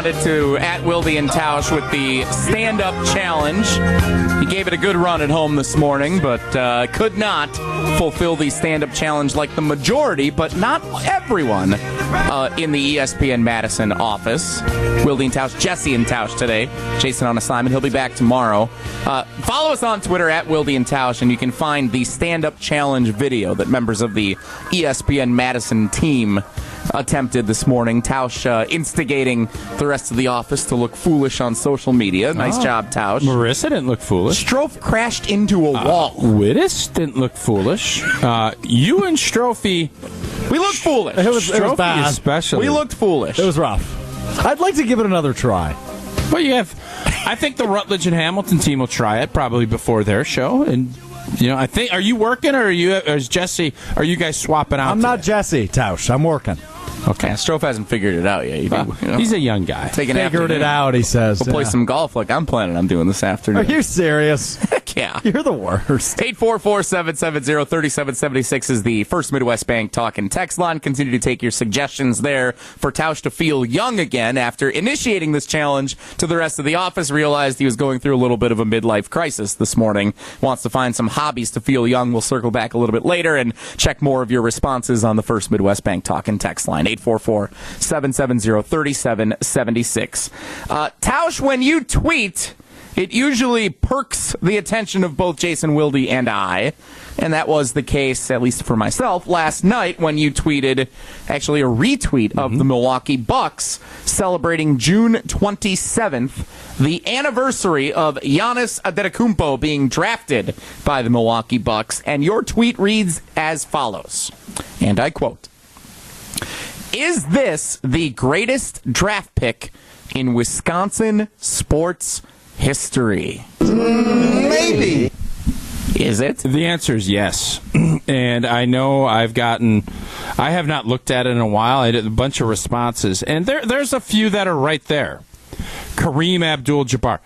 Responded to at Wildy and Tausch with the stand up challenge. He gave it a good run at home this morning, but uh, could not fulfill the stand up challenge like the majority, but not everyone uh, in the ESPN Madison office. Wildy and Tausch, Jesse and Tausch today. Jason on assignment. He'll be back tomorrow. Uh, follow us on Twitter at Wildy and Tausch, and you can find the stand up challenge video that members of the ESPN Madison team attempted this morning. Tausch uh, instigating the rest of the office to look foolish on social media. Nice Oh. job, Tausch. Marissa didn't look foolish. Strofe crashed into a wall. Wittes didn't look foolish. Uh, you and Strophy, we looked foolish. It was, it was bad. especially. we looked foolish. It was rough. I'd like to give it another try. Well, you have. I think the Rutledge and Hamilton team will try it probably before their show, and you know, I think. Are you working, or are you? Or is Jesse? Are you guys swapping out? I'm not? Jesse Tausch. I'm working. Okay. yeah, Strofe hasn't figured it out yet. You do, Well, you know, He's a young guy. taking Figured it out, he says. We'll play some golf like I'm planning on doing this afternoon. Are you serious? Yeah. You're the worst. 844-770-3776 is the First Midwest Bank talk and text line. Continue to take your suggestions there for Tausch to feel young again after initiating this challenge to the rest of the office. Realized he was going through a little bit of a midlife crisis this morning. Wants to find some hobbies to feel young. We'll circle back a little bit later and check more of your responses on the First Midwest Bank talk and text line. 844-770-3776. Uh, Tausch, when you tweet... It usually perks the attention of both Jason Wilde and I. And that was the case, at least for myself, last night when you tweeted, actually a retweet of mm-hmm. the Milwaukee Bucks celebrating June 27th, the anniversary of Giannis Antetokounmpo being drafted by the Milwaukee Bucks. And your tweet reads as follows, and I quote, Is this the greatest draft pick in Wisconsin sports history? Maybe. Is it? The answer is yes. and I know I've gotten, I have not looked at it in a while. I did a bunch of responses, and there, there's a few that are right there. Kareem Abdul Jabbar.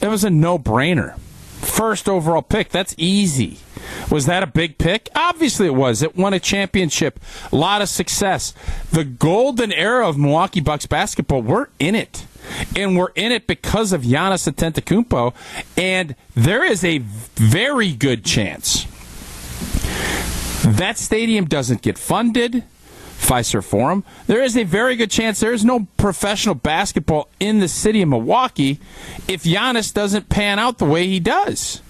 That was a no brainer. First overall pick. That's easy. Was that a big pick? Obviously it was. It won a championship. A lot of success. The golden era of Milwaukee Bucks basketball, we're in it. And we're in it because of Giannis Antetokounmpo. And there is a very good chance that stadium doesn't get funded. Fiserv Forum. There is a very good chance there is no professional basketball in the city of Milwaukee if Giannis doesn't pan out the way he does.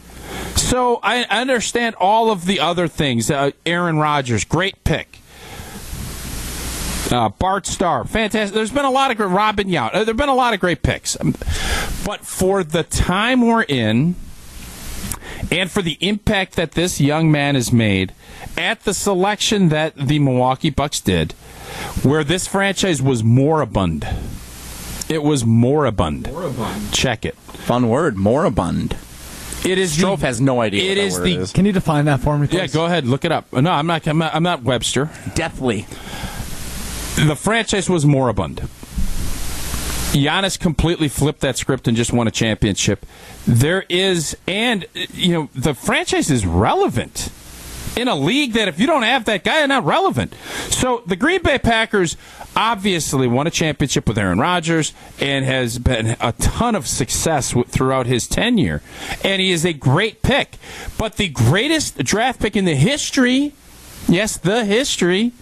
So I understand all of the other things. Uh, Aaron Rodgers, great pick. Uh, Bart Starr, fantastic. There's been a lot of great, Robin Yount. Uh, there've been a lot of great picks, Um, but for the time we're in, and for the impact that this young man has made at the selection that the Milwaukee Bucks did, where this franchise was moribund. It was moribund. Moribund. Check it. Fun word, moribund. It is Strofe the, has no idea. It what that is word the- is. Can you define that for me, please? Yeah, go ahead, look it up. No, I'm not. I'm not, I'm not Webster. deathly. The franchise was moribund. Giannis completely flipped that script and just won a championship. There is, and you know, the franchise is relevant in a league that if you don't have that guy, you're not relevant. So the Green Bay Packers obviously won a championship with Aaron Rodgers and has been a ton of success throughout his tenure, and he is a great pick. But the greatest draft pick in the history, yes, the history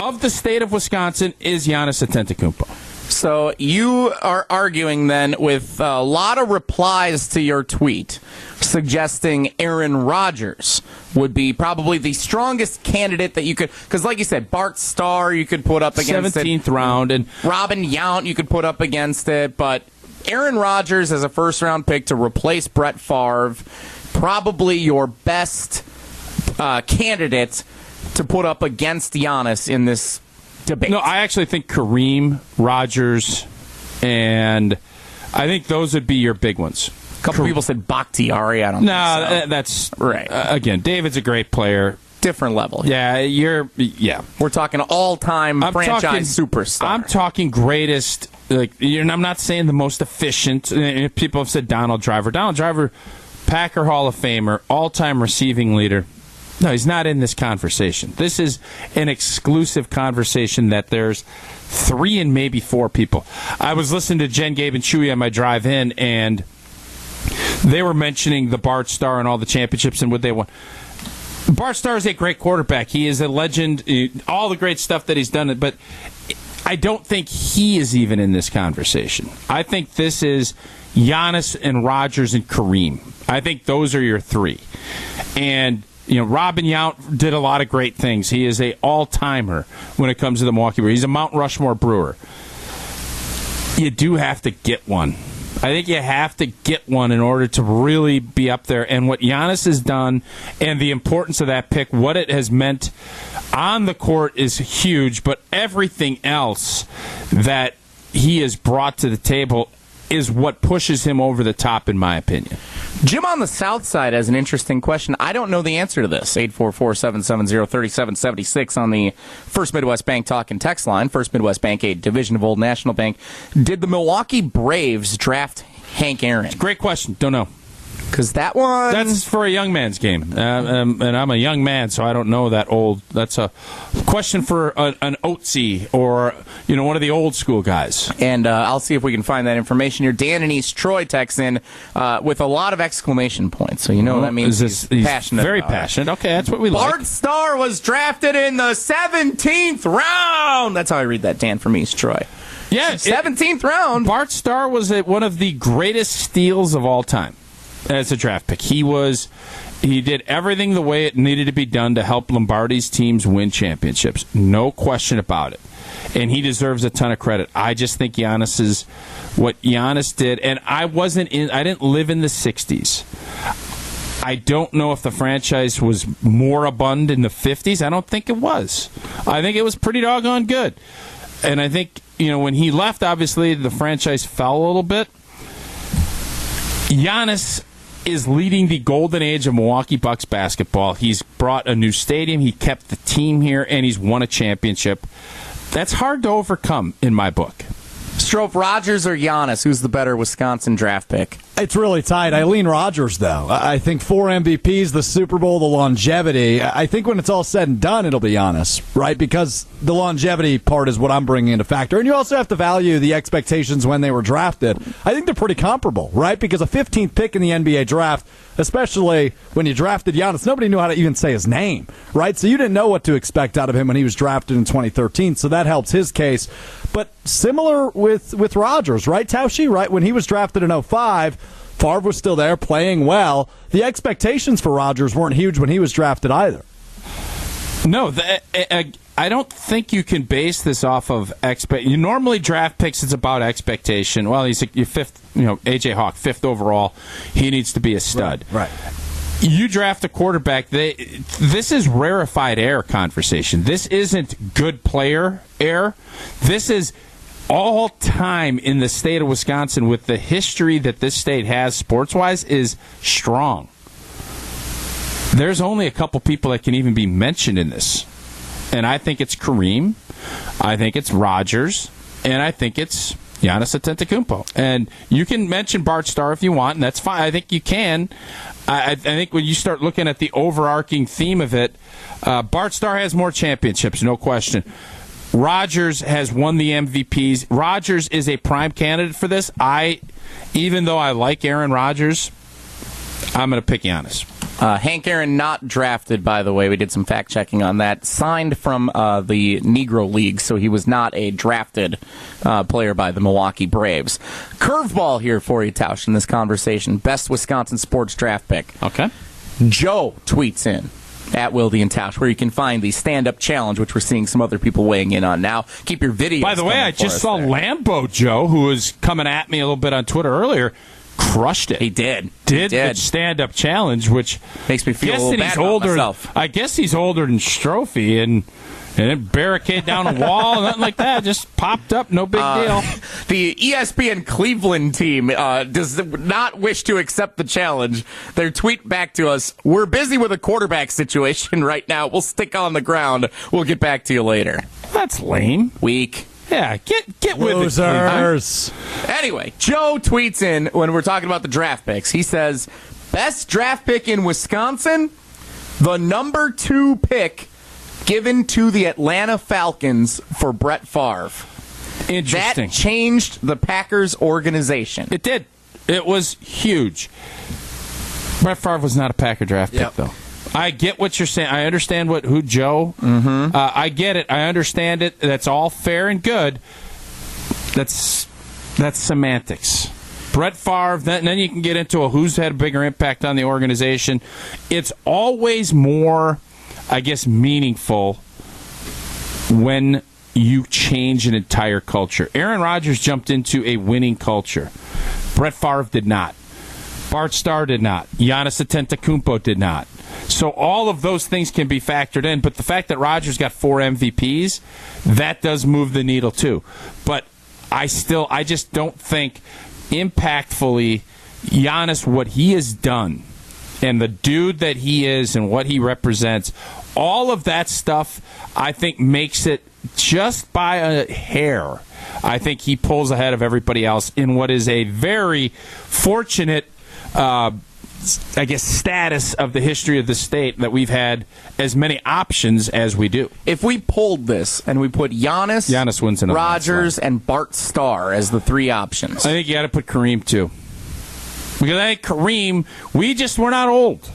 of the state of Wisconsin is Giannis Antetokounmpo. So you are arguing then with a lot of replies to your tweet suggesting Aaron Rodgers would be probably the strongest candidate that you could because like you said Bart Starr you could put up against it. 17th round and Robin Yount you could put up against it, but Aaron Rodgers as a first round pick to replace Brett Favre, probably your best uh, candidate to put up against Giannis in this debate. No, I actually think Kareem, Rodgers, and I think those would be your big ones. a couple people said Bakhtiari. I don't No, think so. that's Right. uh, again, David's a great player. different level. Yeah, you're. Yeah, We're talking all time I'm franchise talking superstar. I'm talking greatest. Like, you're, I'm not saying the most efficient. Uh, People have said Donald Driver. Donald Driver, Packer Hall of Famer, all-time receiving leader. No, he's not in this conversation. This is an exclusive conversation that there's three and maybe four people. I was listening to Jen, Gabe, and Chewy on my drive in, and they were mentioning the Bart Starr and all the championships and what they won. Bart Starr is a great quarterback. He is a legend. All the great stuff that he's done, but I don't think he is even in this conversation. I think this is Giannis and Rodgers and Kareem. I think those are your three. And you know, Robin Yount did a lot of great things. He is a all timer when it comes to the Milwaukee Brewers. He's a Mount Rushmore brewer. You do have to get one. I think you have to get one in order to really be up there. And what Giannis has done and the importance of that pick, what it has meant on the court is huge, but everything else that he has brought to the table is what pushes him over the top, in my opinion. Jim on the South Side has an interesting question. I don't know the answer to this. 844-770-3776 on the First Midwest Bank Talk and Text line. First Midwest Bank, a division of Old National Bank. Did the Milwaukee Braves draft Hank Aaron? Great question. Don't know. Because that one... That's for a young man's game, uh, um, and I'm a young man, so I don't know that old. That's a question for a, an Oatsy or you know one of the old school guys. And uh, I'll see if we can find that information here. Dan and East Troy texts in uh, with a lot of exclamation points, so you know that means Is this- he's, passionate. very about it. passionate. Okay, that's what we love. Bart like. Starr was drafted in the 17th round. That's how I read that, Dan from East Troy. Yeah, it- 17th round. Bart Starr was one of the greatest steals of all time as a draft pick. He was he did everything the way it needed to be done to help Lombardi's teams win championships. No question about it. And he deserves a ton of credit. I just think Giannis is what Giannis did and I wasn't in I didn't live in the 60s. I don't know if the franchise was moribund in the 50s. I don't think it was. I think it was pretty doggone good. And I think, you know, when he left, obviously the franchise fell a little bit. Giannis is leading the golden age of Milwaukee Bucks basketball. He's brought a new stadium, he kept the team here, and he's won a championship. That's hard to overcome in my book. Strofe Rodgers or Giannis? Who's the better Wisconsin draft pick? It's really tight. Eileen Rodgers, though. I think four MVPs, the Super Bowl, the longevity. I think when it's all said and done, it'll be honest, right? Because the longevity part is what I'm bringing into factor. And you also have to value the expectations when they were drafted. I think they're pretty comparable, right? Because a 15th pick in the NBA draft, especially when you drafted Giannis, nobody knew how to even say his name, right? So you didn't know what to expect out of him when he was drafted in 2013. So that helps his case. But similar with with Rodgers, right, Taushi? Right when he was drafted in 05, Favre was still there playing well. The expectations for Rodgers weren't huge when he was drafted either. No, the, uh, I don't think you can base this off of expect. You normally draft picks. It's about expectation. Well, he's a, your fifth. You know, AJ Hawk, fifth overall. He needs to be a stud. Right. You draft a quarterback. They, this is rarefied air conversation. This isn't good player air. This is all time in the state of Wisconsin with the history that this state has sports wise is strong. There's only a couple people that can even be mentioned in this. And I think it's Kareem, I think it's Rodgers, and I think it's Giannis Antetokounmpo. And you can mention Bart Starr if you want, and that's fine. I think you can. I, I think when you start looking at the overarching theme of it, uh, Bart Starr has more championships, no question. Rodgers has won the MVPs. Rodgers is a prime candidate for this. I, even though I like Aaron Rodgers, I'm going to pick Giannis. Uh, Hank Aaron not drafted, by the way. We did some fact checking on that. Signed from uh, the Negro League, so he was not a drafted uh, player by the Milwaukee Braves. Curveball here for you, Tausch, in this conversation. Best Wisconsin sports draft pick. Okay. Joe tweets in at Wildy and Tausch, where you can find the stand up challenge, which we're seeing some other people weighing in on now. Keep your videos. By the way, I just saw there. Lambo Joe, who was coming at me a little bit on Twitter earlier, crushed it. He did. did, He the stand-up challenge, which Makes me feel a little bad older. myself. I guess he's older than Strophe, and and then barricade down a wall, nothing like that. Just popped up, no big Uh, deal. The ESPN Cleveland team uh, does not wish to accept the challenge. Their tweet back to us: "We're busy with a quarterback situation right now. We'll stick on the ground. We'll get back to you later." That's lame. Weak. Yeah, get get with it. Losers. Anyway, Joe tweets in when we're talking about the draft picks. He says, "Best draft pick in Wisconsin." the number two pick given to the Atlanta Falcons for Brett Favre. Interesting. That changed the Packers organization. It did. It was huge. Brett Favre was not a Packer draft Yep. pick, though. I get what you're saying. I understand what who Joe. Mm-hmm. Uh, I get it. I understand it. That's all fair and good. That's that's semantics. Brett Favre. Then, then you can get into a who's had a bigger impact on the organization. It's always more, I guess, meaningful when you change an entire culture. Aaron Rodgers jumped into a winning culture. Brett Favre did not. Bart Starr did not. Giannis Antetokounmpo did not. So all of those things can be factored in, but the fact that Rodgers got four MVPs, that does move the needle too. But I still, I just don't think impactfully Giannis what he has done and the dude that he is and what he represents, all of that stuff, I think makes it just by a hair. I think he pulls ahead of everybody else in what is a very fortunate, uh, I guess, status of the history of the state that we've had as many options as we do. if we pulled this and we put Giannis, Giannis wins in Rodgers, and Bart Starr as the three options, I think you got to put Kareem too, because I think Kareem, we just we're not old.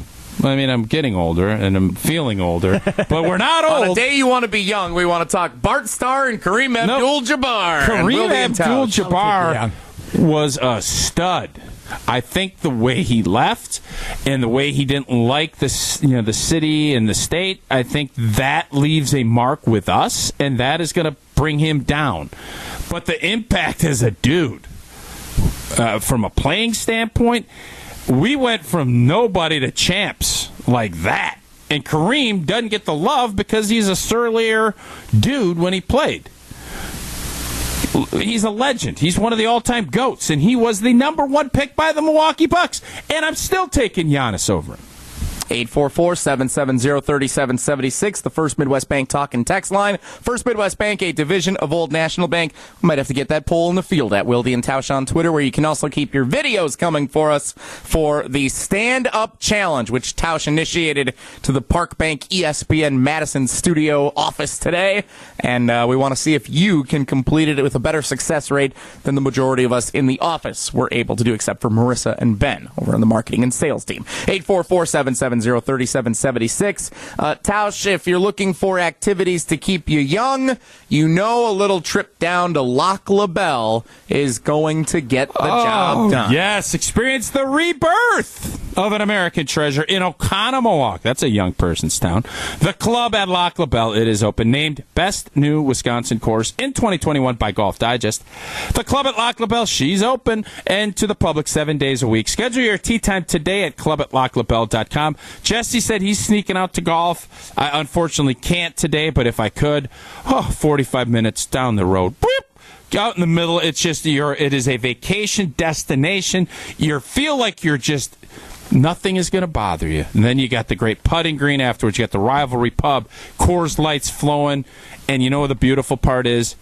I mean, I'm getting older and I'm feeling older, but we're not old. on a day you want to be young, we want to talk Bart Starr and Kareem Abdul-Jabbar. and Kareem. Abdul-Jabbar was a stud. I think the way he left and the way he didn't like the you know the city and the state, I think that leaves a mark with us, and that is going to bring him down. But the impact as a dude, uh, from a playing standpoint, we went from nobody to champs like that. And Kareem doesn't get the love because he's a surlier dude when he played he's a legend. He's one of the all-time goats, and he was the number one pick by the Milwaukee Bucks. And I'm still taking Giannis over him. 844-770-3776, the First Midwest Bank talk and text line. First Midwest Bank, a division of Old National Bank. We might have to get that poll in the field at Wildy and Tausch on Twitter, where you can also keep your videos coming for us for the Stand Up Challenge, which Tausch initiated to the Park Bank ESPN Madison studio office today. And uh, we want to see if you can complete it with a better success rate than the majority of us in the office were able to do, except for Marissa and Ben over on the marketing and sales team. 844-770-3776. Uh, Tausch, if you're looking for activities to keep you young, you know a little trip down to Loch LaBelle is going to get the job done. Yes, experience the rebirth of an American treasure in Oconomowoc. That's a young person's town. The club at Loch LaBelle, it is open, named Best New Wisconsin Course in 2021 by Golf Digest. The club at Loch LaBelle, she's open and to the public seven days a week. Schedule your tea time today at club at. Jesse said he's sneaking out to golf. I unfortunately can't today, but if I could, oh, 45 minutes down the road. Boop! Out in the middle it's just you're it is a vacation destination. You feel like you're just nothing is going to bother you. And then you got the great putting green afterwards. You got the rivalry pub Coors lights flowing. And you know what the beautiful part is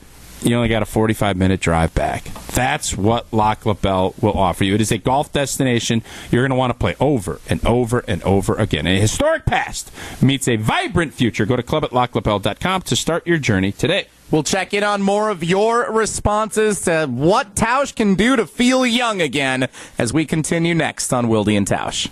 you only got a 45 minute drive back. That's what Loch LaBelle will offer you. It is a golf destination you're going to want to play over and over and over again. A historic past meets a vibrant future. Go to club at lochlabelle.com to start your journey today. We'll check in on more of your responses to what Tausch can do to feel young again as we continue next on Wildy and Tausch.